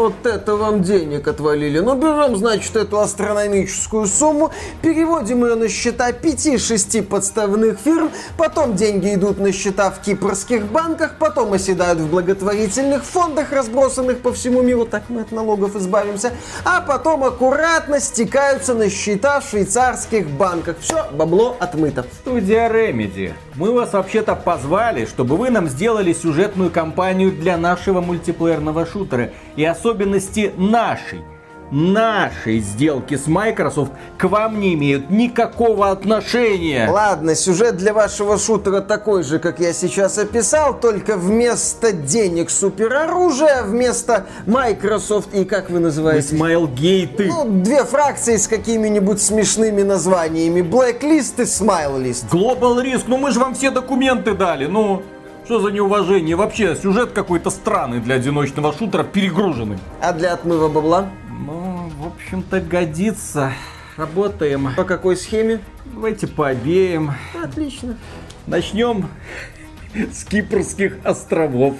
Вот это вам денег отвалили. Ну, берем, значит, эту астрономическую сумму, переводим ее на счета 5-6 подставных фирм, потом деньги идут на счета в кипрских банках, потом оседают в благотворительных фондах, разбросанных по всему миру, так мы от налогов избавимся, а потом аккуратно стекаются на счета в швейцарских банках. Все, бабло отмыто. Студия Remedy. Мы вас вообще-то позвали, чтобы вы нам сделали сюжетную кампанию для нашего мультиплеерного шутера и особенности нашей наши сделки с Microsoft к вам не имеют никакого отношения. Ладно, сюжет для вашего шутера такой же, как я сейчас описал, только вместо денег супероружия, вместо Microsoft и как вы называете? Смайлгейты. Ну, две фракции с какими-нибудь смешными названиями. Blacklist и Smilelist. Global Risk, ну мы же вам все документы дали, ну... Что за неуважение? Вообще, сюжет какой-то странный для одиночного шутера, перегруженный. А для отмыва бабла? В общем-то, годится. Работаем. По какой схеме? Давайте по обеим. Отлично. Начнем с Кипрских островов.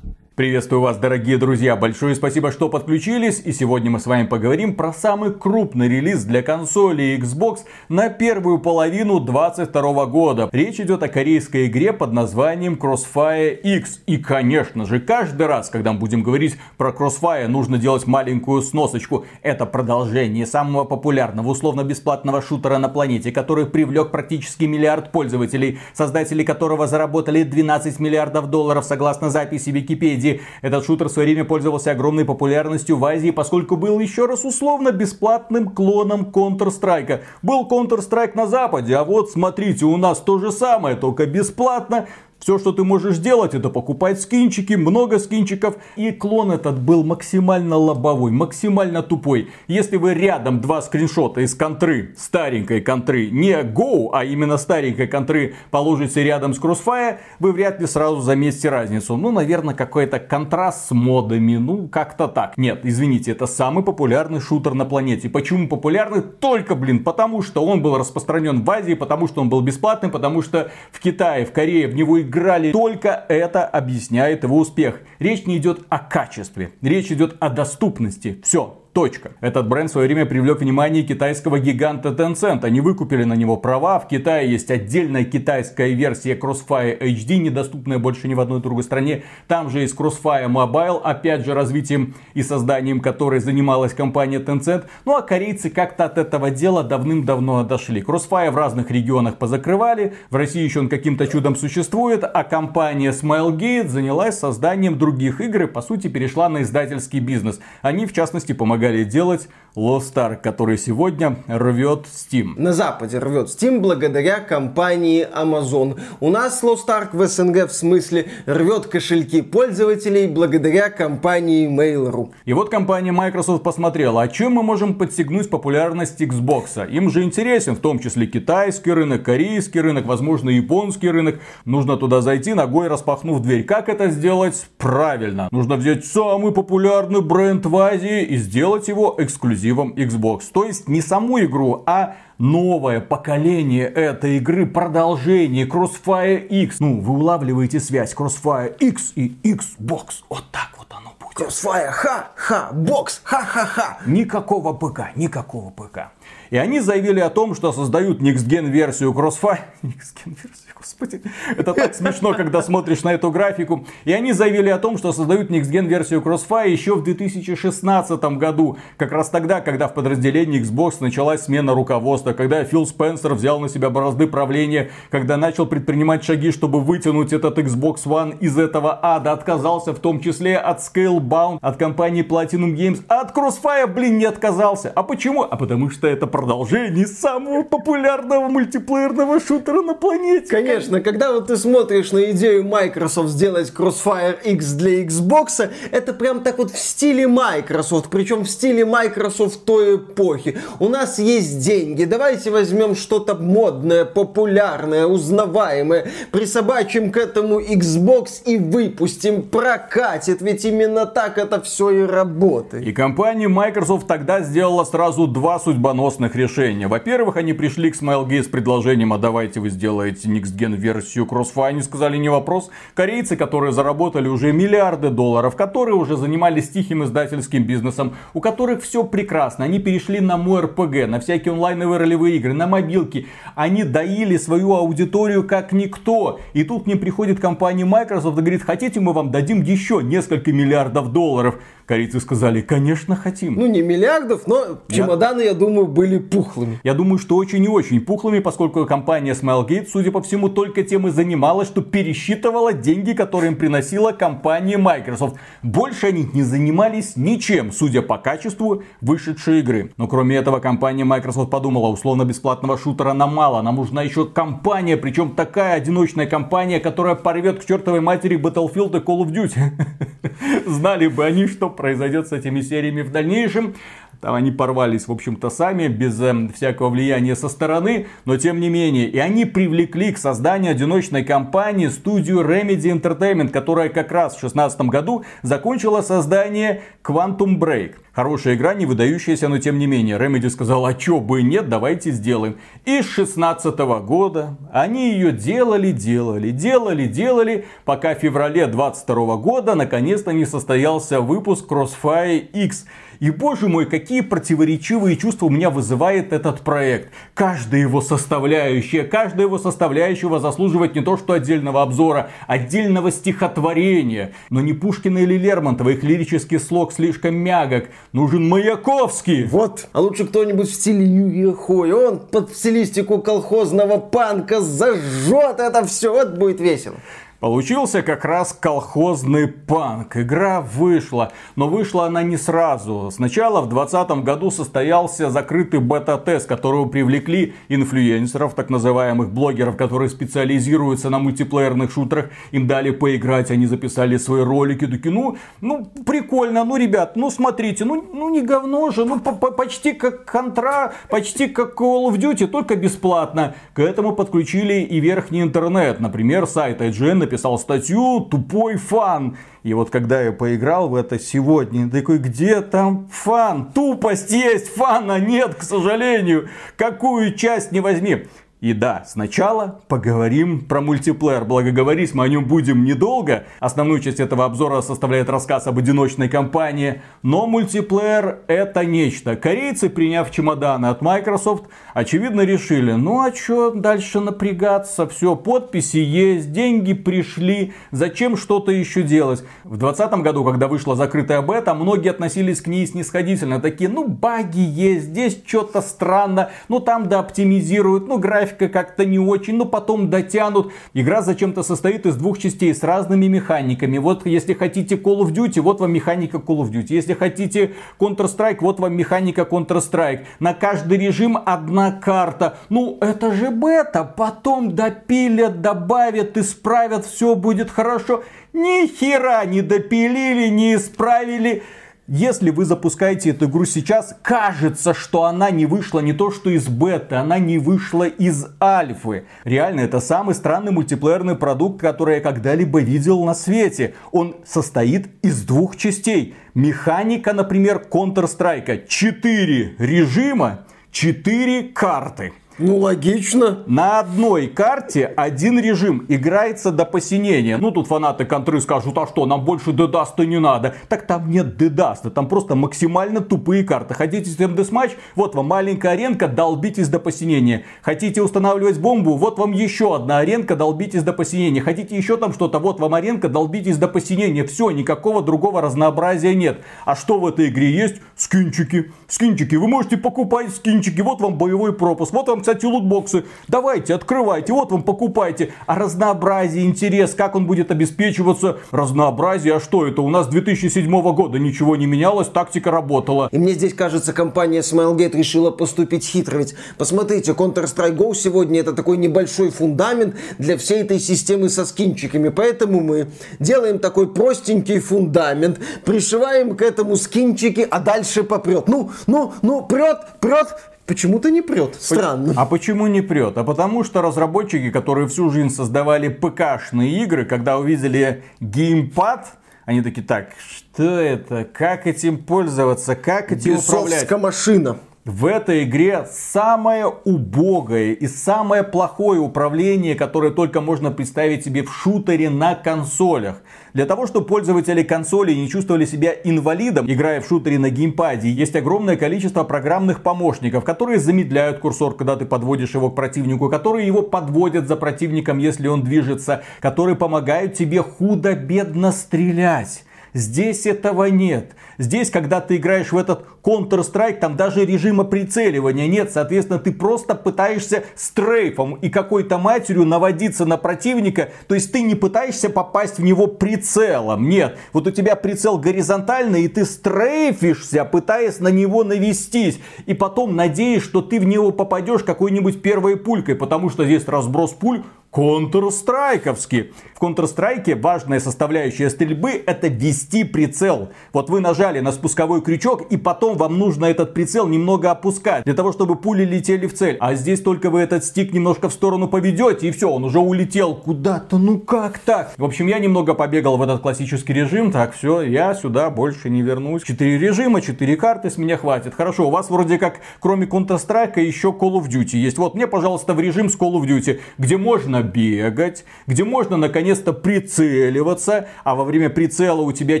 Приветствую вас, дорогие друзья. Большое спасибо, что подключились. И сегодня мы с вами поговорим про самый крупный релиз для консоли Xbox на первую половину 2022 года. Речь идет о корейской игре под названием Crossfire X. И, конечно же, каждый раз, когда мы будем говорить про Crossfire, нужно делать маленькую сносочку. Это продолжение самого популярного условно-бесплатного шутера на планете, который привлек практически миллиард пользователей, создатели которого заработали 12 миллиардов долларов согласно записи Википедии Википедии. Этот шутер в свое время пользовался огромной популярностью в Азии, поскольку был еще раз условно бесплатным клоном Counter-Strike. Был Counter-Strike на Западе, а вот смотрите, у нас то же самое, только бесплатно все, что ты можешь сделать, это покупать скинчики, много скинчиков. И клон этот был максимально лобовой, максимально тупой. Если вы рядом два скриншота из контры, старенькой контры, не Go, а именно старенькой контры положите рядом с Crossfire, вы вряд ли сразу заметите разницу. Ну, наверное, какой-то контраст с модами, ну, как-то так. Нет, извините, это самый популярный шутер на планете. Почему популярный? Только, блин, потому что он был распространен в Азии, потому что он был бесплатным, потому что в Китае, в Корее в него играли. Только это объясняет его успех. Речь не идет о качестве, речь идет о доступности. Все, Точка. Этот бренд в свое время привлек внимание китайского гиганта Tencent. Они выкупили на него права. В Китае есть отдельная китайская версия Crossfire HD, недоступная больше ни в одной другой стране. Там же есть Crossfire Mobile, опять же развитием и созданием которой занималась компания Tencent. Ну а корейцы как-то от этого дела давным-давно отошли. Crossfire в разных регионах позакрывали. В России еще он каким-то чудом существует. А компания Smilegate занялась созданием других игр и по сути перешла на издательский бизнес. Они в частности помогали помогали делать Lost Ark, который сегодня рвет Steam. На Западе рвет Steam благодаря компании Amazon. У нас Lost Ark в СНГ в смысле рвет кошельки пользователей благодаря компании Mail.ru. И вот компания Microsoft посмотрела, а чем мы можем подстегнуть популярность Xbox? Им же интересен в том числе китайский рынок, корейский рынок, возможно японский рынок. Нужно туда зайти, ногой распахнув дверь. Как это сделать? Правильно. Нужно взять самый популярный бренд в Азии и сделать его эксклюзивом Xbox. То есть не саму игру, а новое поколение этой игры, продолжение Crossfire X. Ну, вы улавливаете связь Crossfire X и Xbox. Вот так вот оно будет. Crossfire, ха-ха, бокс, ха-ха-ха. Никакого ПК, никакого ПК. И они заявили о том, что создают Next Gen версию Crossfire. Next Gen версию Господи, это так смешно, когда смотришь на эту графику. И они заявили о том, что создают Next Gen версию Crossfire еще в 2016 году. Как раз тогда, когда в подразделении Xbox началась смена руководства, когда Фил Спенсер взял на себя борозды правления, когда начал предпринимать шаги, чтобы вытянуть этот Xbox One из этого ада, отказался в том числе от Scalebound, от компании Platinum Games, а от Crossfire, блин, не отказался. А почему? А потому что это продолжение самого популярного мультиплеерного шутера на планете. Конечно, когда вот ты смотришь на идею Microsoft сделать Crossfire X для Xbox, это прям так вот в стиле Microsoft, причем в стиле Microsoft той эпохи. У нас есть деньги, давайте возьмем что-то модное, популярное, узнаваемое, присобачим к этому Xbox и выпустим, прокатит, ведь именно так это все и работает. И компания Microsoft тогда сделала сразу два судьбоносных судьбоносных решения. Во-первых, они пришли к Smilegate с предложением, а давайте вы сделаете Next Gen версию Crossfire. Они сказали, не вопрос. Корейцы, которые заработали уже миллиарды долларов, которые уже занимались тихим издательским бизнесом, у которых все прекрасно. Они перешли на мой RPG, на всякие онлайновые ролевые игры, на мобилки. Они доили свою аудиторию как никто. И тут мне приходит компания Microsoft и говорит, хотите мы вам дадим еще несколько миллиардов долларов. Корейцы сказали, конечно, хотим. Ну, не миллиардов, но чемоданы, я, я думаю, были пухлыми. Я думаю, что очень и очень пухлыми, поскольку компания Smilegate, судя по всему, только тем и занималась, что пересчитывала деньги, которые им приносила компания Microsoft. Больше они не занимались ничем, судя по качеству вышедшей игры. Но кроме этого, компания Microsoft подумала, условно-бесплатного шутера нам мало, нам нужна еще компания, причем такая одиночная компания, которая порвет к чертовой матери Battlefield и Call of Duty. Знали бы они, что произойдет с этими сериями в дальнейшем. Там они порвались, в общем-то, сами, без э, всякого влияния со стороны, но тем не менее. И они привлекли к созданию одиночной компании студию Remedy Entertainment, которая как раз в 2016 году закончила создание Quantum Break. Хорошая игра, не выдающаяся, но тем не менее. Remedy сказал, а чё бы нет, давайте сделаем. И с 16 года они ее делали, делали, делали, делали, пока в феврале 22 года наконец-то не состоялся выпуск Crossfire X. И боже мой, какие противоречивые чувства у меня вызывает этот проект. Каждая его составляющая, каждая его составляющего заслуживает не то что отдельного обзора, отдельного стихотворения. Но не Пушкина или Лермонтова, их лирический слог слишком мягок. Нужен Маяковский. Вот, а лучше кто-нибудь в стиле Юрия Хой. Он под стилистику колхозного панка зажжет это все. Вот будет весело. Получился как раз колхозный панк. Игра вышла, но вышла она не сразу. Сначала в 2020 году состоялся закрытый бета-тест, которого привлекли инфлюенсеров, так называемых блогеров, которые специализируются на мультиплеерных шутерах. Им дали поиграть, они записали свои ролики. Такие, ну, ну прикольно, ну, ребят, ну, смотрите, ну, ну не говно же, ну, почти как контра, почти как Call of Duty, только бесплатно. К этому подключили и верхний интернет, например, сайт IGN написал статью «Тупой фан». И вот когда я поиграл в это сегодня, такой, где там фан? Тупость есть, фана нет, к сожалению. Какую часть не возьми. И да, сначала поговорим про мультиплеер. Благо говорить мы о нем будем недолго. Основную часть этого обзора составляет рассказ об одиночной кампании. Но мультиплеер это нечто. Корейцы, приняв чемоданы от Microsoft, очевидно решили, ну а что дальше напрягаться? Все, подписи есть, деньги пришли, зачем что-то еще делать? В 2020 году, когда вышла закрытая бета, многие относились к ней снисходительно. Такие, ну баги есть, здесь что-то странно, ну там да оптимизируют, ну график графика как-то не очень, но потом дотянут. Игра зачем-то состоит из двух частей с разными механиками. Вот если хотите Call of Duty, вот вам механика Call of Duty. Если хотите Counter-Strike, вот вам механика Counter-Strike. На каждый режим одна карта. Ну, это же бета. Потом допилят, добавят, исправят, все будет хорошо. Ни хера не допилили, не исправили. Если вы запускаете эту игру сейчас, кажется, что она не вышла не то что из беты, она не вышла из альфы. Реально, это самый странный мультиплеерный продукт, который я когда-либо видел на свете. Он состоит из двух частей. Механика, например, Counter-Strike. Четыре режима, четыре карты. Ну, логично. На одной карте один режим играется до посинения. Ну, тут фанаты контры скажут, а что, нам больше дедаста не надо. Так там нет дедаста, там просто максимально тупые карты. Хотите систем десматч? Вот вам маленькая аренка, долбитесь до посинения. Хотите устанавливать бомбу? Вот вам еще одна аренка, долбитесь до посинения. Хотите еще там что-то? Вот вам аренка, долбитесь до посинения. Все, никакого другого разнообразия нет. А что в этой игре есть? Скинчики. Скинчики. Вы можете покупать скинчики. Вот вам боевой пропуск. Вот вам кстати, лутбоксы. Давайте, открывайте, вот вам покупайте. А разнообразие, интерес, как он будет обеспечиваться? Разнообразие, а что это? У нас 2007 года ничего не менялось, тактика работала. И мне здесь кажется, компания Smilegate решила поступить хитро. Ведь посмотрите, Counter-Strike Go сегодня это такой небольшой фундамент для всей этой системы со скинчиками. Поэтому мы делаем такой простенький фундамент, пришиваем к этому скинчики, а дальше попрет. Ну, ну, ну, прет, прет, Почему-то не прет. Странно. А почему не прет? А потому что разработчики, которые всю жизнь создавали ПК-шные игры, когда увидели геймпад, они такие, так, что это? Как этим пользоваться? Как этим управлять? машина. В этой игре самое убогое и самое плохое управление, которое только можно представить себе в шутере на консолях. Для того, чтобы пользователи консоли не чувствовали себя инвалидом, играя в шутере на геймпаде, есть огромное количество программных помощников, которые замедляют курсор, когда ты подводишь его к противнику, которые его подводят за противником, если он движется, которые помогают тебе худо-бедно стрелять. Здесь этого нет. Здесь, когда ты играешь в этот Counter-Strike, там даже режима прицеливания нет. Соответственно, ты просто пытаешься стрейфом и какой-то матерью наводиться на противника. То есть ты не пытаешься попасть в него прицелом. Нет. Вот у тебя прицел горизонтальный, и ты стрейфишься, пытаясь на него навестись. И потом надеясь, что ты в него попадешь какой-нибудь первой пулькой. Потому что здесь разброс пуль Counter-Strike'овский. В Counter-Strike важная составляющая стрельбы это вести прицел. Вот вы нажали на спусковой крючок и потом вам нужно этот прицел немного опускать, для того чтобы пули летели в цель. А здесь только вы этот стик немножко в сторону поведете и все, он уже улетел куда-то. Ну как так? В общем, я немного побегал в этот классический режим. Так, все, я сюда больше не вернусь. Четыре режима, четыре карты, с меня хватит. Хорошо, у вас вроде как кроме Counter-Strike еще Call of Duty есть. Вот мне, пожалуйста, в режим с Call of Duty, где можно можно бегать, где можно наконец-то прицеливаться, а во время прицела у тебя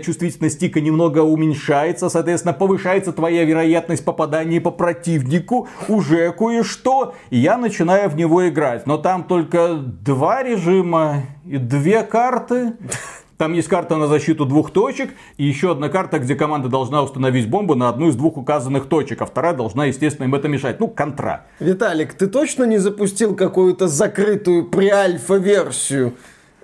чувствительность стика немного уменьшается, соответственно, повышается твоя вероятность попадания по противнику, уже кое-что, и я начинаю в него играть. Но там только два режима и две карты. Там есть карта на защиту двух точек и еще одна карта, где команда должна установить бомбу на одну из двух указанных точек, а вторая должна, естественно, им это мешать. Ну, контра. Виталик, ты точно не запустил какую-то закрытую преальфа-версию?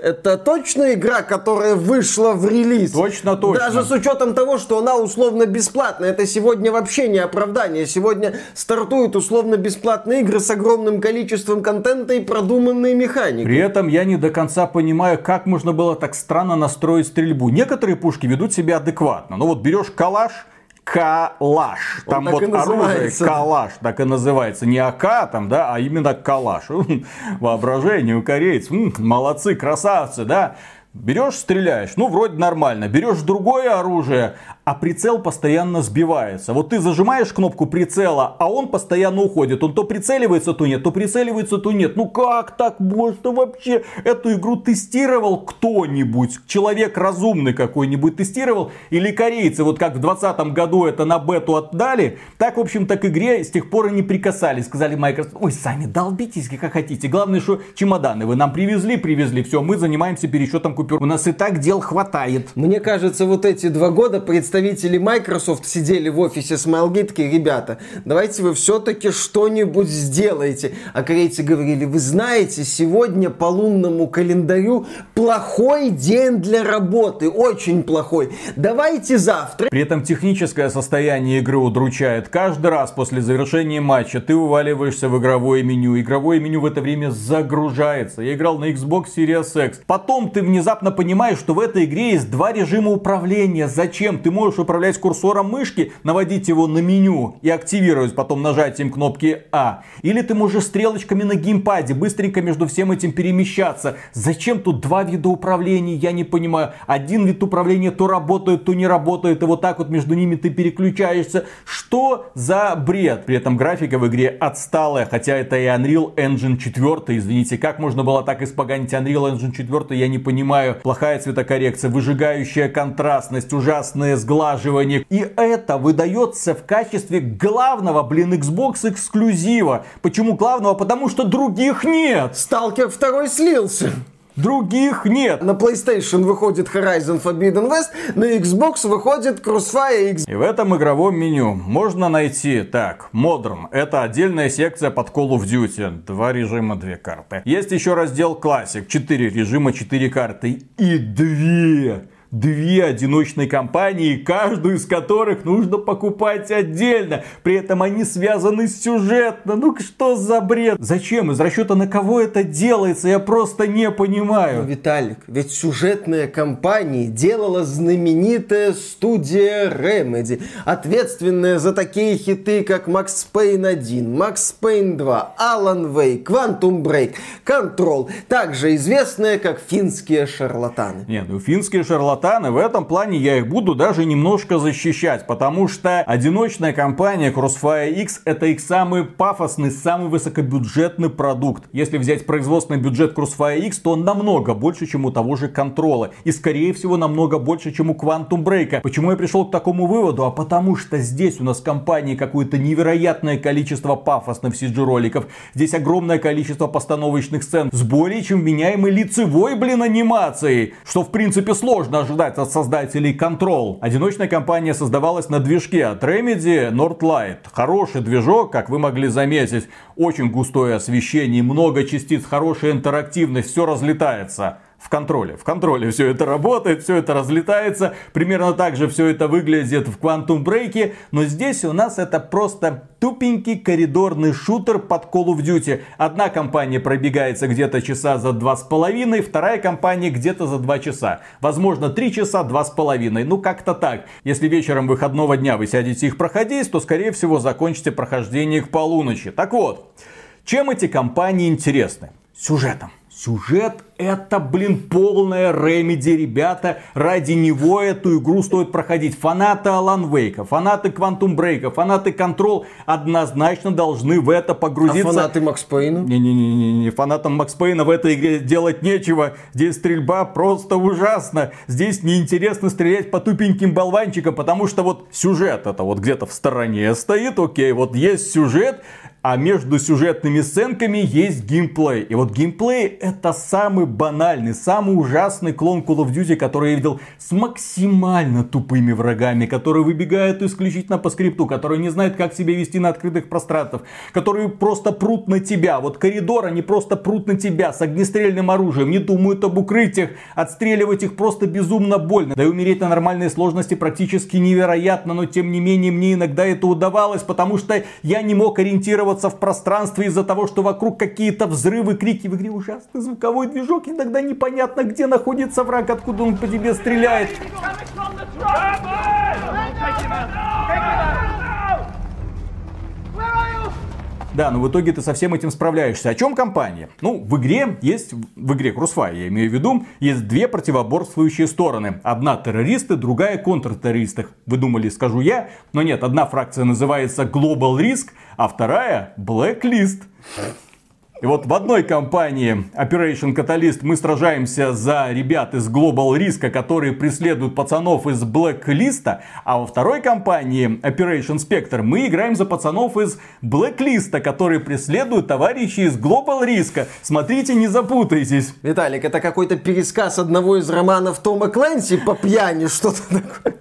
Это точно игра, которая вышла в релиз? Точно, точно. Даже с учетом того, что она условно бесплатная. Это сегодня вообще не оправдание. Сегодня стартуют условно бесплатные игры с огромным количеством контента и продуманной механикой. При этом я не до конца понимаю, как можно было так странно настроить стрельбу. Некоторые пушки ведут себя адекватно. Ну вот берешь калаш, калаш. Там вот оружие калаш, так и называется. Не АК там, да, а именно калаш. Воображение у корейцев. Молодцы, красавцы, да. Берешь, стреляешь, ну вроде нормально. Берешь другое оружие, а прицел постоянно сбивается. Вот ты зажимаешь кнопку прицела, а он постоянно уходит. Он то прицеливается, то нет, то прицеливается, то нет. Ну как так можно вообще? Эту игру тестировал кто-нибудь? Человек разумный какой-нибудь тестировал? Или корейцы, вот как в 2020 году это на бету отдали, так, в общем-то, к игре с тех пор и не прикасались. Сказали Microsoft, ой, сами долбитесь как хотите. Главное, что чемоданы вы нам привезли, привезли. Все, мы занимаемся пересчетом купюр. У нас и так дел хватает. Мне кажется, вот эти два года представляют представители Microsoft сидели в офисе Smilegate, такие, ребята, давайте вы все-таки что-нибудь сделаете. А корейцы говорили, вы знаете, сегодня по лунному календарю плохой день для работы, очень плохой. Давайте завтра. При этом техническое состояние игры удручает. Каждый раз после завершения матча ты уваливаешься в игровое меню. Игровое меню в это время загружается. Я играл на Xbox Series X. Потом ты внезапно понимаешь, что в этой игре есть два режима управления. Зачем? Ты можешь можешь управлять курсором мышки, наводить его на меню и активировать потом нажатием кнопки А. Или ты можешь стрелочками на геймпаде быстренько между всем этим перемещаться. Зачем тут два вида управления, я не понимаю. Один вид управления то работает, то не работает, и вот так вот между ними ты переключаешься. Что за бред? При этом графика в игре отсталая, хотя это и Unreal Engine 4, извините, как можно было так испоганить Unreal Engine 4, я не понимаю. Плохая цветокоррекция, выжигающая контрастность, ужасные сглазы сглаживание. И это выдается в качестве главного, блин, Xbox эксклюзива. Почему главного? Потому что других нет. Сталкер второй слился. Других нет. На PlayStation выходит Horizon Forbidden West, на Xbox выходит Crossfire X. И в этом игровом меню можно найти, так, Modern. Это отдельная секция под Call of Duty. Два режима, две карты. Есть еще раздел Classic. Четыре режима, четыре карты. И две две одиночные компании, каждую из которых нужно покупать отдельно. При этом они связаны сюжетно. Ну что за бред? Зачем? Из расчета на кого это делается? Я просто не понимаю. Ну, Виталик, ведь сюжетные компании делала знаменитая студия Remedy, ответственная за такие хиты, как Max Payne 1, Max Payne 2, Alan Wake, Quantum Break, Control, также известная как финские шарлатаны. Не, ну финские шарлатаны братан, в этом плане я их буду даже немножко защищать, потому что одиночная компания Crossfire X это их самый пафосный, самый высокобюджетный продукт. Если взять производственный бюджет Crossfire X, то он намного больше, чем у того же контрола. И скорее всего намного больше, чем у Quantum Break. Почему я пришел к такому выводу? А потому что здесь у нас в компании какое-то невероятное количество пафосных CG роликов. Здесь огромное количество постановочных сцен с более чем вменяемой лицевой, блин, анимацией. Что в принципе сложно ожидать от создателей Control. Одиночная компания создавалась на движке от Remedy Northlight. Хороший движок, как вы могли заметить. Очень густое освещение, много частиц, хорошая интерактивность, все разлетается в контроле. В контроле все это работает, все это разлетается. Примерно так же все это выглядит в Quantum Break. Но здесь у нас это просто тупенький коридорный шутер под Call of Duty. Одна компания пробегается где-то часа за два с половиной, вторая компания где-то за два часа. Возможно, три часа, два с половиной. Ну, как-то так. Если вечером выходного дня вы сядете их проходить, то, скорее всего, закончите прохождение к полуночи. Так вот, чем эти компании интересны? Сюжетом. Сюжет это, блин, полная ремеди, ребята. Ради него эту игру стоит проходить. Фанаты Алан Вейка, фанаты Quantum Break, фанаты Control однозначно должны в это погрузиться. А фанаты Макс Пейна? Не-не-не, фанатам Макс Пейна в этой игре делать нечего. Здесь стрельба просто ужасна. Здесь неинтересно стрелять по тупеньким болванчикам, потому что вот сюжет это вот где-то в стороне стоит, окей, вот есть сюжет, а между сюжетными сценками есть геймплей. И вот геймплей это самый банальный, самый ужасный клон Call of Duty, который я видел с максимально тупыми врагами, которые выбегают исключительно по скрипту, которые не знают, как себя вести на открытых пространствах, которые просто прут на тебя. Вот коридор, они просто прут на тебя с огнестрельным оружием, не думают об укрытиях, отстреливать их просто безумно больно. Да и умереть на нормальной сложности практически невероятно, но тем не менее мне иногда это удавалось, потому что я не мог ориентироваться ориентироваться в пространстве из-за того, что вокруг какие-то взрывы, крики. В игре ужасный звуковой движок, и тогда непонятно, где находится враг, откуда он по тебе стреляет. Да, но в итоге ты со всем этим справляешься. О чем компания? Ну, в игре есть, в игре Crossfire, я имею в виду, есть две противоборствующие стороны. Одна террористы, другая контртеррористы. Вы думали, скажу я, но нет, одна фракция называется Global Risk, а вторая Blacklist. И вот в одной компании Operation Catalyst мы сражаемся за ребят из Global Risk, которые преследуют пацанов из Blacklist, а во второй компании Operation Spectre мы играем за пацанов из Blacklist, которые преследуют товарищей из Global Risk. Смотрите, не запутайтесь. Виталик, это какой-то пересказ одного из романов Тома Клэнси по пьяни, что-то такое.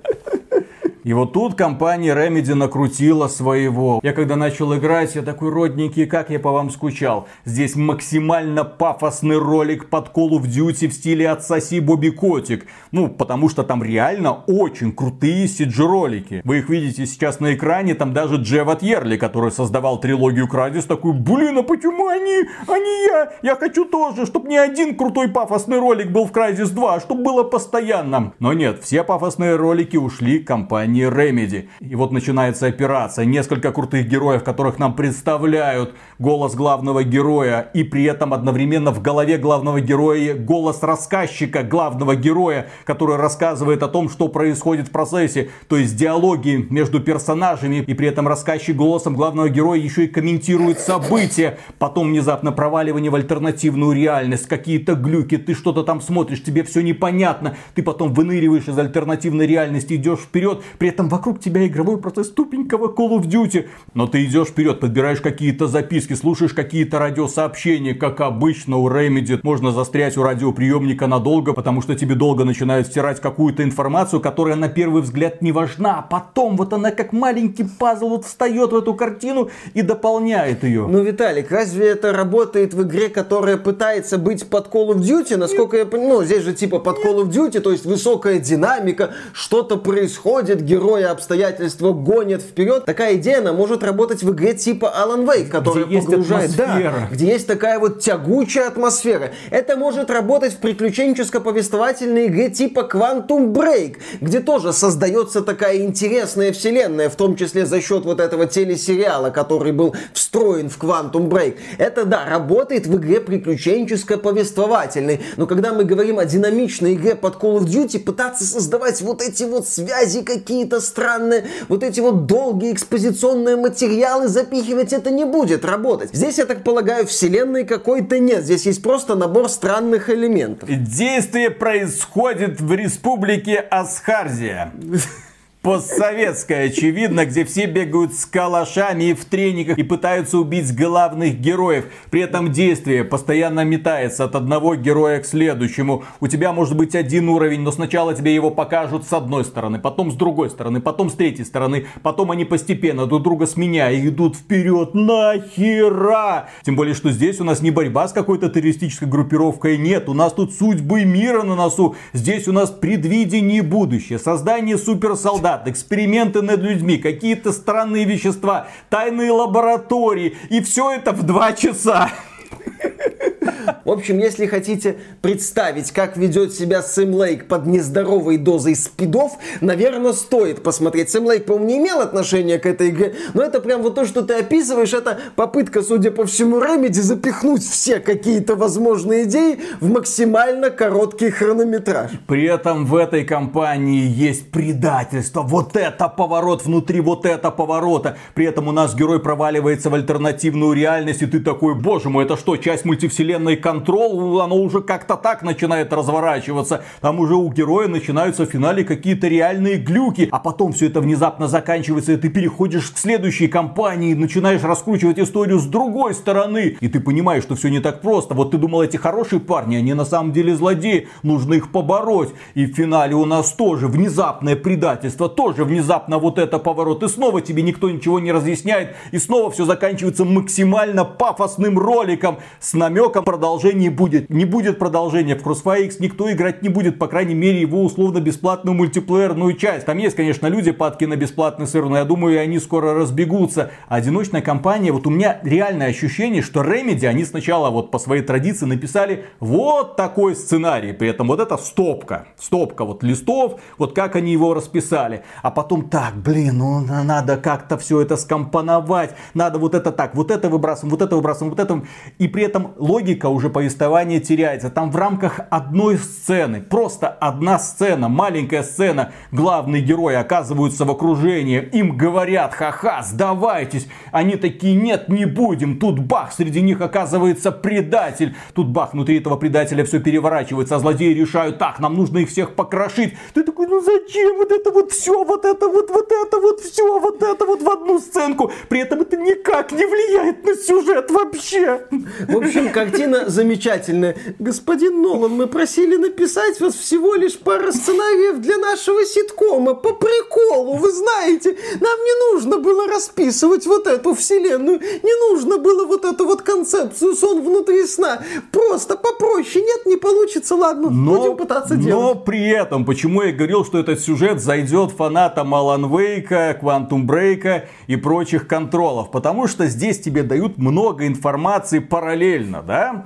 И вот тут компания Remedy накрутила своего. Я когда начал играть, я такой родненький, как я по вам скучал. Здесь максимально пафосный ролик под Call of Duty в стиле «Отсоси Бобби Котик». Ну, потому что там реально очень крутые CG-ролики. Вы их видите сейчас на экране, там даже Джеват Ерли, который создавал трилогию Крадис, такой, блин, а почему они, а не я? Я хочу тоже, чтобы не один крутой пафосный ролик был в Crysis 2, чтобы было постоянно. Но нет, все пафосные ролики ушли к компании Ремеди. И вот начинается операция. Несколько крутых героев, которых нам представляют голос главного героя. И при этом одновременно в голове главного героя голос рассказчика главного героя, который рассказывает о том, что происходит в процессе. То есть диалоги между персонажами. И при этом рассказчик голосом главного героя еще и комментирует события. Потом внезапно проваливание в альтернативную реальность. Какие-то глюки. Ты что-то там смотришь, тебе все непонятно. Ты потом выныриваешь из альтернативной реальности, идешь вперед при этом вокруг тебя игровой процесс тупенького Call of Duty. Но ты идешь вперед, подбираешь какие-то записки, слушаешь какие-то радиосообщения, как обычно у Remedy. Можно застрять у радиоприемника надолго, потому что тебе долго начинают стирать какую-то информацию, которая на первый взгляд не важна. А потом вот она как маленький пазл вот встает в эту картину и дополняет ее. Ну, Виталик, разве это работает в игре, которая пытается быть под Call of Duty? Насколько я понимаю, ну, здесь же типа под Call of Duty, то есть высокая динамика, что-то происходит, героя обстоятельства гонят вперед. Такая идея, она может работать в игре типа Alan Wake, которая где погружает... Есть да, где есть такая вот тягучая атмосфера. Это может работать в приключенческо-повествовательной игре типа Quantum Break, где тоже создается такая интересная вселенная, в том числе за счет вот этого телесериала, который был встроен в Quantum Break. Это, да, работает в игре приключенческо-повествовательной. Но когда мы говорим о динамичной игре под Call of Duty, пытаться создавать вот эти вот связи какие-то странные, вот эти вот долгие экспозиционные материалы запихивать, это не будет работать. Здесь, я так полагаю, вселенной какой-то нет. Здесь есть просто набор странных элементов. Действие происходит в республике Асхарзия постсоветская, очевидно, где все бегают с калашами и в трениках и пытаются убить главных героев. При этом действие постоянно метается от одного героя к следующему. У тебя может быть один уровень, но сначала тебе его покажут с одной стороны, потом с другой стороны, потом с третьей стороны, потом они постепенно друг друга сменяя идут вперед. Нахера! Тем более, что здесь у нас не борьба с какой-то террористической группировкой, нет, у нас тут судьбы мира на носу. Здесь у нас предвидение будущее, создание суперсолдат солдат, эксперименты над людьми, какие-то странные вещества, тайные лаборатории. И все это в два часа. В общем, если хотите представить, как ведет себя Сэм Лейк под нездоровой дозой спидов, наверное, стоит посмотреть. Сэм Лейк, по-моему, не имел отношения к этой игре, но это прям вот то, что ты описываешь, это попытка, судя по всему, Ремеди запихнуть все какие-то возможные идеи в максимально короткий хронометраж. При этом в этой компании есть предательство. Вот это поворот внутри вот это поворота. При этом у нас герой проваливается в альтернативную реальность, и ты такой, боже мой, это что, часть мультивселенной контрол, оно уже как-то так начинает разворачиваться. Там уже у героя начинаются в финале какие-то реальные глюки. А потом все это внезапно заканчивается, и ты переходишь к следующей кампании, начинаешь раскручивать историю с другой стороны. И ты понимаешь, что все не так просто. Вот ты думал, эти хорошие парни, они на самом деле злодеи, нужно их побороть. И в финале у нас тоже внезапное предательство, тоже внезапно вот это поворот. И снова тебе никто ничего не разъясняет. И снова все заканчивается максимально пафосным роликом с намеком продолжения продолжения будет. Не будет продолжения. В Crossfire X никто играть не будет, по крайней мере, его условно-бесплатную мультиплеерную часть. Там есть, конечно, люди падки на бесплатный сыр, но я думаю, они скоро разбегутся. А одиночная компания, вот у меня реальное ощущение, что Remedy, они сначала вот по своей традиции написали вот такой сценарий. При этом вот это стопка. Стопка вот листов, вот как они его расписали. А потом так, блин, ну надо как-то все это скомпоновать. Надо вот это так, вот это выбрасываем, вот это выбрасываем, вот это. И при этом логика уже повествование теряется. Там в рамках одной сцены, просто одна сцена, маленькая сцена, главные герои оказываются в окружении, им говорят, ха-ха, сдавайтесь. Они такие, нет, не будем. Тут бах, среди них оказывается предатель. Тут бах, внутри этого предателя все переворачивается, а злодеи решают, так, нам нужно их всех покрошить. Ты такой, ну зачем вот это вот все, вот это вот, вот это вот все, вот это вот в одну сценку. При этом это никак не влияет на сюжет вообще. В общем, картина замечательное. Господин Нолан, мы просили написать вас всего лишь пару сценариев для нашего ситкома. По приколу, вы знаете. Нам не нужно было расписывать вот эту вселенную. Не нужно было вот эту вот концепцию сон внутри сна. Просто попроще. Нет, не получится. Ладно, но, будем пытаться делать. Но при этом, почему я говорил, что этот сюжет зайдет фанатам Алан Вейка, Квантум Брейка и прочих контролов. Потому что здесь тебе дают много информации параллельно, да?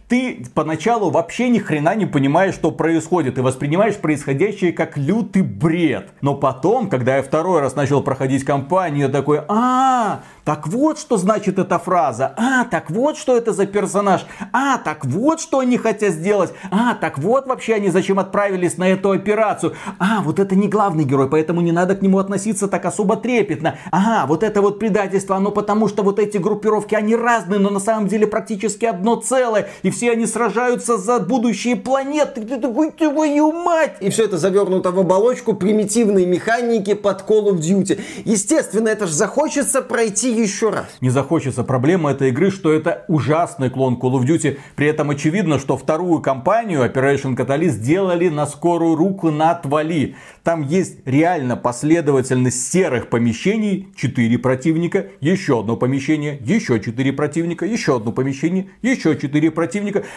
ты поначалу вообще ни хрена не понимаешь, что происходит. Ты воспринимаешь происходящее как лютый бред. Но потом, когда я второй раз начал проходить кампанию, я такой, а, так вот, что значит эта фраза. А, так вот, что это за персонаж. А, так вот, что они хотят сделать. А, так вот вообще они зачем отправились на эту операцию. А, вот это не главный герой, поэтому не надо к нему относиться так особо трепетно. Ага, вот это вот предательство, оно потому что вот эти группировки, они разные, но на самом деле практически одно целое. И все они сражаются за будущие планеты. Ты такой, твою мать! И все это завернуто в оболочку примитивной механики под Call of Duty. Естественно, это же захочется пройти еще раз. Не захочется. Проблема этой игры, что это ужасный клон Call of Duty. При этом очевидно, что вторую кампанию Operation Catalyst сделали на скорую руку на отвали. Там есть реально последовательность серых помещений, 4 противника, еще одно помещение, еще 4 противника, еще одно помещение, еще 4 противника. única.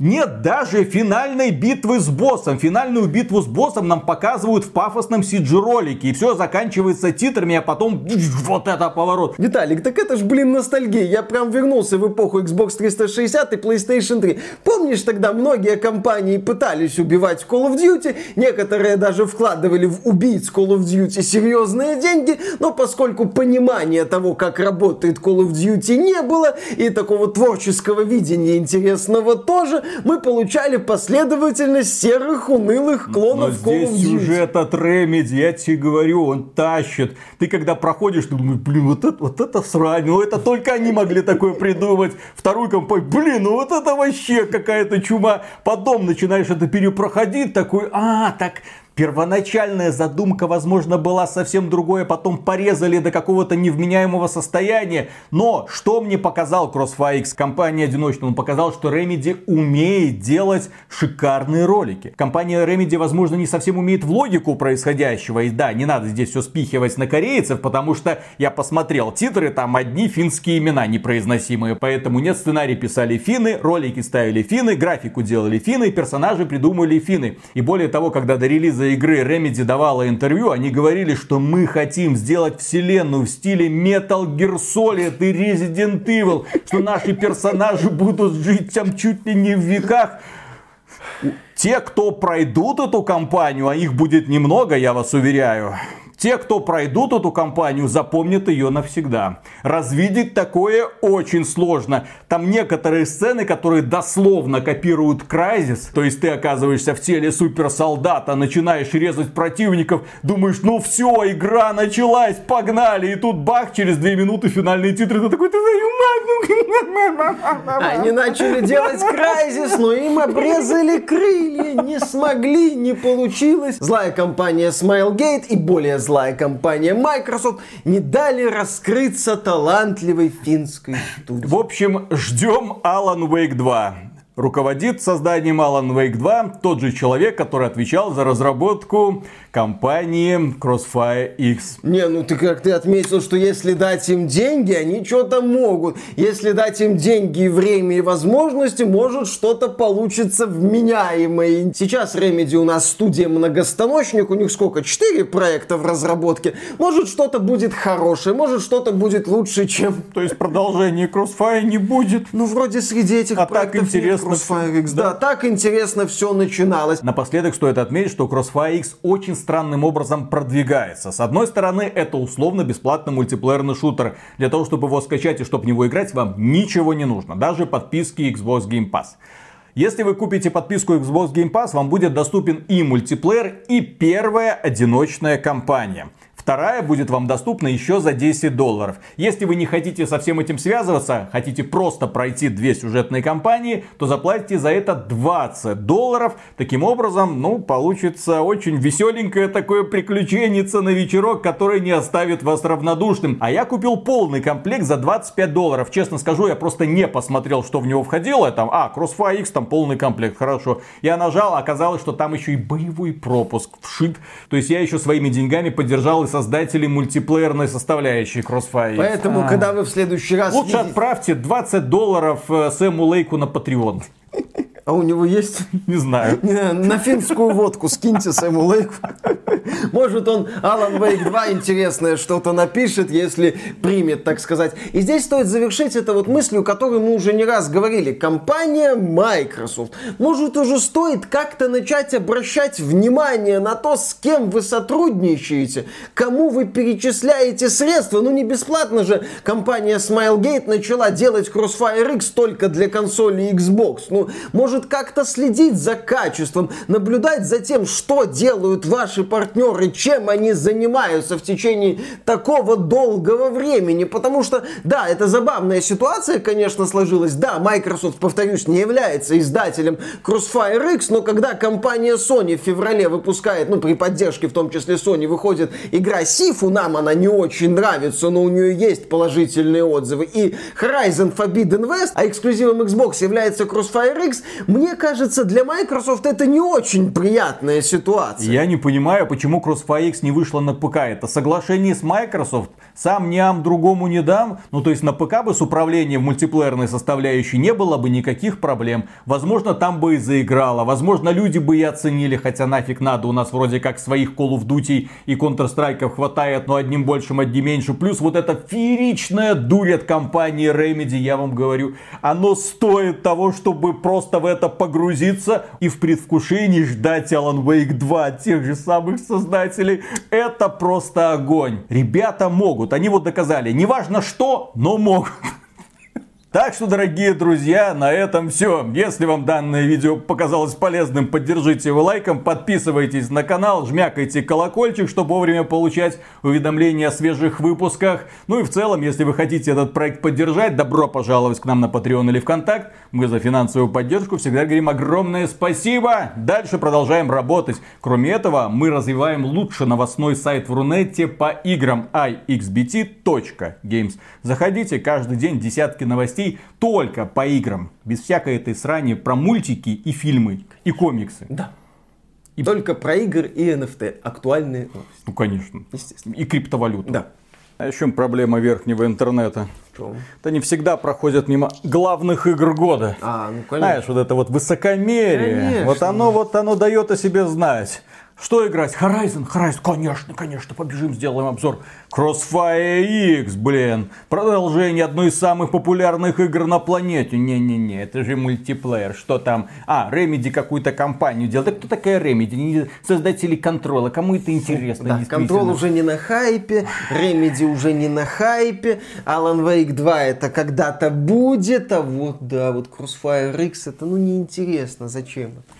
Нет даже финальной битвы с боссом. Финальную битву с боссом нам показывают в пафосном CG-ролике. И все заканчивается титрами, а потом вот это поворот. Виталик, так это ж, блин, ностальгия. Я прям вернулся в эпоху Xbox 360 и PlayStation 3. Помнишь, тогда многие компании пытались убивать Call of Duty, некоторые даже вкладывали в убийц Call of Duty серьезные деньги, но поскольку понимания того, как работает Call of Duty не было, и такого творческого видения интересного тоже, мы получали последовательность серых, унылых клонов Но Call здесь Duty. сюжет от Remedy, я тебе говорю, он тащит. Ты когда проходишь, ты думаешь, блин, вот это, вот это срань, ну это только они могли такое придумать. Вторую компанию, блин, ну вот это вообще какая-то чума. Потом начинаешь это перепроходить, такой, а, так Первоначальная задумка, возможно, была совсем другой, а потом порезали до какого-то невменяемого состояния. Но что мне показал Crossfire X, компания одиночная? Он показал, что Remedy умеет делать шикарные ролики. Компания Remedy, возможно, не совсем умеет в логику происходящего. И да, не надо здесь все спихивать на корейцев, потому что я посмотрел титры, там одни финские имена непроизносимые. Поэтому нет, сценарий писали финны, ролики ставили финны, графику делали финны, персонажи придумали финны. И более того, когда до релиза игры Remedy давала интервью, они говорили, что мы хотим сделать вселенную в стиле Metal Gear Solid и Resident Evil, что наши персонажи будут жить там чуть ли не в веках. Те, кто пройдут эту кампанию, а их будет немного, я вас уверяю, те, кто пройдут эту кампанию, запомнят ее навсегда. Развидеть такое очень сложно. Там некоторые сцены, которые дословно копируют Крайзис. То есть ты оказываешься в теле суперсолдата, начинаешь резать противников, думаешь, ну все, игра началась, погнали. И тут бах, через две минуты финальные титры. Ты такой, ты Они начали делать Крайзис, но им обрезали крылья, не смогли, не получилось. Злая компания Smilegate и более злая компания Microsoft не дали раскрыться талантливой финской студии. В общем, ждем Alan Wake 2. Руководит созданием Alan Wake 2 тот же человек, который отвечал за разработку компании Crossfire X. Не, ну ты как ты отметил, что если дать им деньги, они что-то могут. Если дать им деньги, время и возможности, может что-то получится вменяемое. Сейчас Remedy у нас студия многостаночник, у них сколько? Четыре проекта в разработке. Может что-то будет хорошее, может что-то будет лучше, чем... То есть продолжения Crossfire не будет. Ну, вроде среди этих А так проектов нет интересно Crossfire X. всё, Да, так интересно все начиналось. Напоследок стоит отметить, что Crossfire X очень странным образом продвигается. С одной стороны, это условно бесплатный мультиплеерный шутер. Для того, чтобы его скачать и чтобы в него играть, вам ничего не нужно. Даже подписки Xbox Game Pass. Если вы купите подписку Xbox Game Pass, вам будет доступен и мультиплеер, и первая одиночная кампания. Вторая будет вам доступна еще за 10 долларов. Если вы не хотите со всем этим связываться, хотите просто пройти две сюжетные кампании, то заплатите за это 20 долларов. Таким образом, ну, получится очень веселенькое такое приключенница на вечерок, которое не оставит вас равнодушным. А я купил полный комплект за 25 долларов. Честно скажу, я просто не посмотрел, что в него входило. Там, а, Crossfire X, там полный комплект, хорошо. Я нажал, оказалось, что там еще и боевой пропуск вшит. То есть я еще своими деньгами поддержал и создателей мультиплеерной составляющей Crossfire. Поэтому, А. когда вы в следующий раз Лучше видите- отправьте 20 долларов э, Сэму Лейку на Patreon. А у него есть Не знаю. На финскую водку скиньте Сэму Лейку. Может он Alan Wake 2 интересное что-то напишет, если примет, так сказать. И здесь стоит завершить это вот мыслью, которую мы уже не раз говорили. Компания Microsoft. Может уже стоит как-то начать обращать внимание на то, с кем вы сотрудничаете, кому вы перечисляете средства. Ну не бесплатно же компания Smilegate начала делать Crossfire X только для консоли Xbox. Ну, может как-то следить за качеством, наблюдать за тем, что делают ваши партнеры, чем они занимаются в течение такого долгого времени. Потому что, да, это забавная ситуация, конечно, сложилась. Да, Microsoft, повторюсь, не является издателем Crossfire X, но когда компания Sony в феврале выпускает, ну, при поддержке в том числе Sony, выходит игра Сифу, нам она не очень нравится, но у нее есть положительные отзывы, и Horizon Forbidden West, а эксклюзивом Xbox является Crossfire X, Мне кажется, для Microsoft это не очень приятная ситуация. Я не понимаю, почему Crossfire X не вышло на ПК. Это соглашение с Microsoft. Сам ням другому не дам. Ну, то есть на ПК бы с управлением мультиплеерной составляющей не было бы никаких проблем. Возможно, там бы и заиграло. Возможно, люди бы и оценили, хотя нафиг надо. У нас вроде как своих Call of Duty и Counter-Strike хватает, но одним большим, одним меньше. Плюс вот эта фееричная дурь от компании Remedy, я вам говорю, оно стоит того, чтобы просто в это погрузиться и в предвкушении ждать Alan Wake 2 от тех же самых создателей. Это просто огонь. Ребята могут, они вот доказали, неважно что, но могут. Так что, дорогие друзья, на этом все. Если вам данное видео показалось полезным, поддержите его лайком, подписывайтесь на канал, жмякайте колокольчик, чтобы вовремя получать уведомления о свежих выпусках. Ну и в целом, если вы хотите этот проект поддержать, добро пожаловать к нам на Patreon или ВКонтакт. Мы за финансовую поддержку всегда говорим огромное спасибо. Дальше продолжаем работать. Кроме этого, мы развиваем лучший новостной сайт в Рунете по играм ixbt.games. Заходите, каждый день десятки новостей новостей только по играм. Без всякой этой срани про мультики и фильмы, и комиксы. Да. И... Только про игры и NFT. Актуальные новости. Ну, конечно. Естественно. И криптовалюту. Да. А еще проблема верхнего интернета. Что? Это не всегда проходят мимо главных игр года. А, ну конечно. Знаешь, вот это вот высокомерие. Конечно. Вот оно вот оно дает о себе знать. Что играть? Horizon? Horizon, конечно, конечно, побежим, сделаем обзор. Crossfire X, блин. Продолжение одной из самых популярных игр на планете. Не-не-не, это же мультиплеер. Что там? А, Remedy какую-то компанию делает. Да кто такая Remedy? Не создатели контрола. Кому это интересно? Да, контрол уже не на хайпе, Remedy уже не на хайпе, Alan Wake 2 это когда-то будет, а вот, да, вот Crossfire X это, ну, неинтересно. Зачем это?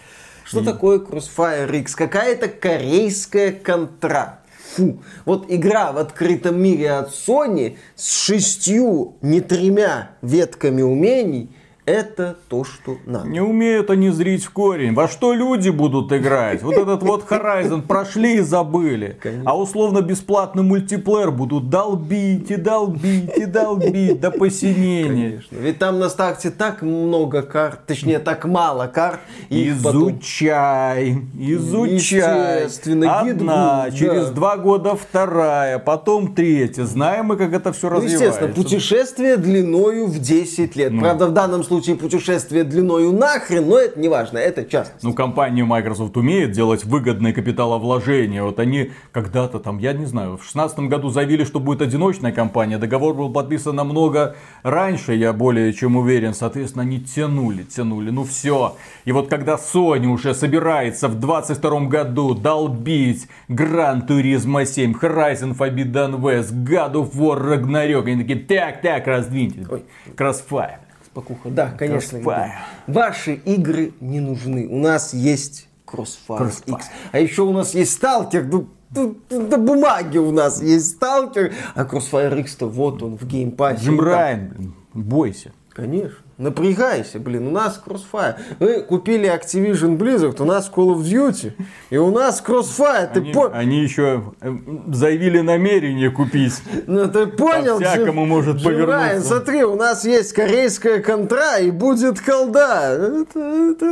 Что такое Crossfire X? Какая-то корейская контра. Фу. Вот игра в открытом мире от Sony с шестью, не тремя ветками умений – это то, что надо. Не умеют они зрить в корень. Во что люди будут играть? Вот этот вот Horizon прошли и забыли. Конечно. А условно бесплатный мультиплеер будут долбить и долбить и долбить до посинения. Конечно. Ведь там на старте так много карт, точнее так мало карт. изучай, изучай. Естественно, Одна, гид через да. два года вторая, потом третья. Знаем мы, как это все ну, развивается. Естественно, путешествие длиною в 10 лет. Ну. Правда, в данном случае случае путешествие длиною нахрен, но это не важно, это частность. Ну, компания Microsoft умеет делать выгодные капиталовложения. Вот они когда-то там, я не знаю, в 2016 году заявили, что будет одиночная компания. Договор был подписан намного раньше, я более чем уверен. Соответственно, они тянули, тянули. Ну все. И вот когда Sony уже собирается в 22 году долбить Gran Turismo 7, Horizon Forbidden West, God of War Ragnarok, они такие, так, так, раздвиньте. Ой. Crossfire. Спокуха. Да, конечно. Ваши игры не нужны. У нас есть Crossfire, Crossfire. X. А еще у нас есть Сталкер. Ну, на бумаге у нас есть Сталкер. А Crossfire X-то вот он в Game Pass е. Джим Райан, бойся. Конечно. Напрягайся, блин, у нас Crossfire. Вы купили Activision Blizzard, у нас Call of Duty, и у нас Crossfire. Ты они, по... они еще э, заявили намерение купить. Ну ты понял? Всякому может Джим повернуться. Райан, смотри, у нас есть корейская контра и будет колда. Это, это...